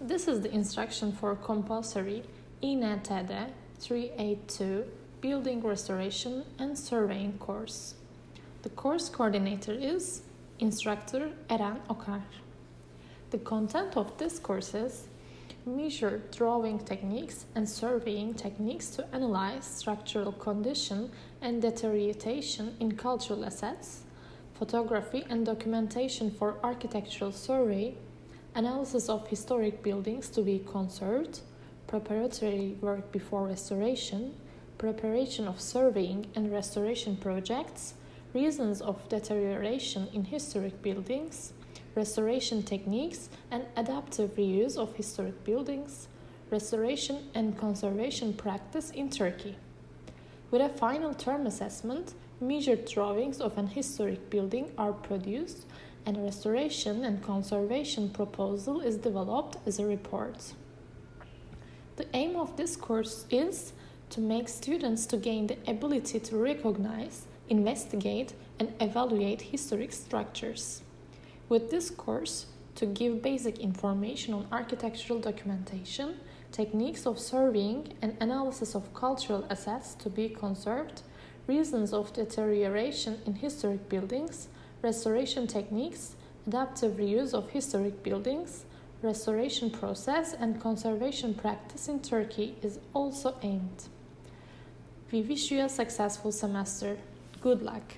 This is the instruction for compulsory INTD 382 Building Restoration and Surveying course. The course coordinator is instructor Eren Okar. The content of this course is measure drawing techniques and surveying techniques to analyze structural condition and deterioration in cultural assets, photography and documentation for architectural survey, analysis of historic buildings to be conserved, preparatory work before restoration, preparation of surveying and restoration projects, reasons of deterioration in historic buildings, restoration techniques and adaptive reuse of historic buildings, restoration and conservation practice in Turkey. With a final term assessment, measured drawings of an historic building are produced and restoration and conservation proposal is developed as a report. The aim of this course is to make students to gain the ability to recognize, investigate, and evaluate historic structures. With this course, to give basic information on architectural documentation, techniques of surveying and analysis of cultural assets to be conserved, reasons of deterioration in historic buildings, restoration techniques, adaptive reuse of historic buildings, restoration process, and conservation practice in Turkey is also aimed. We wish you a successful semester. Good luck!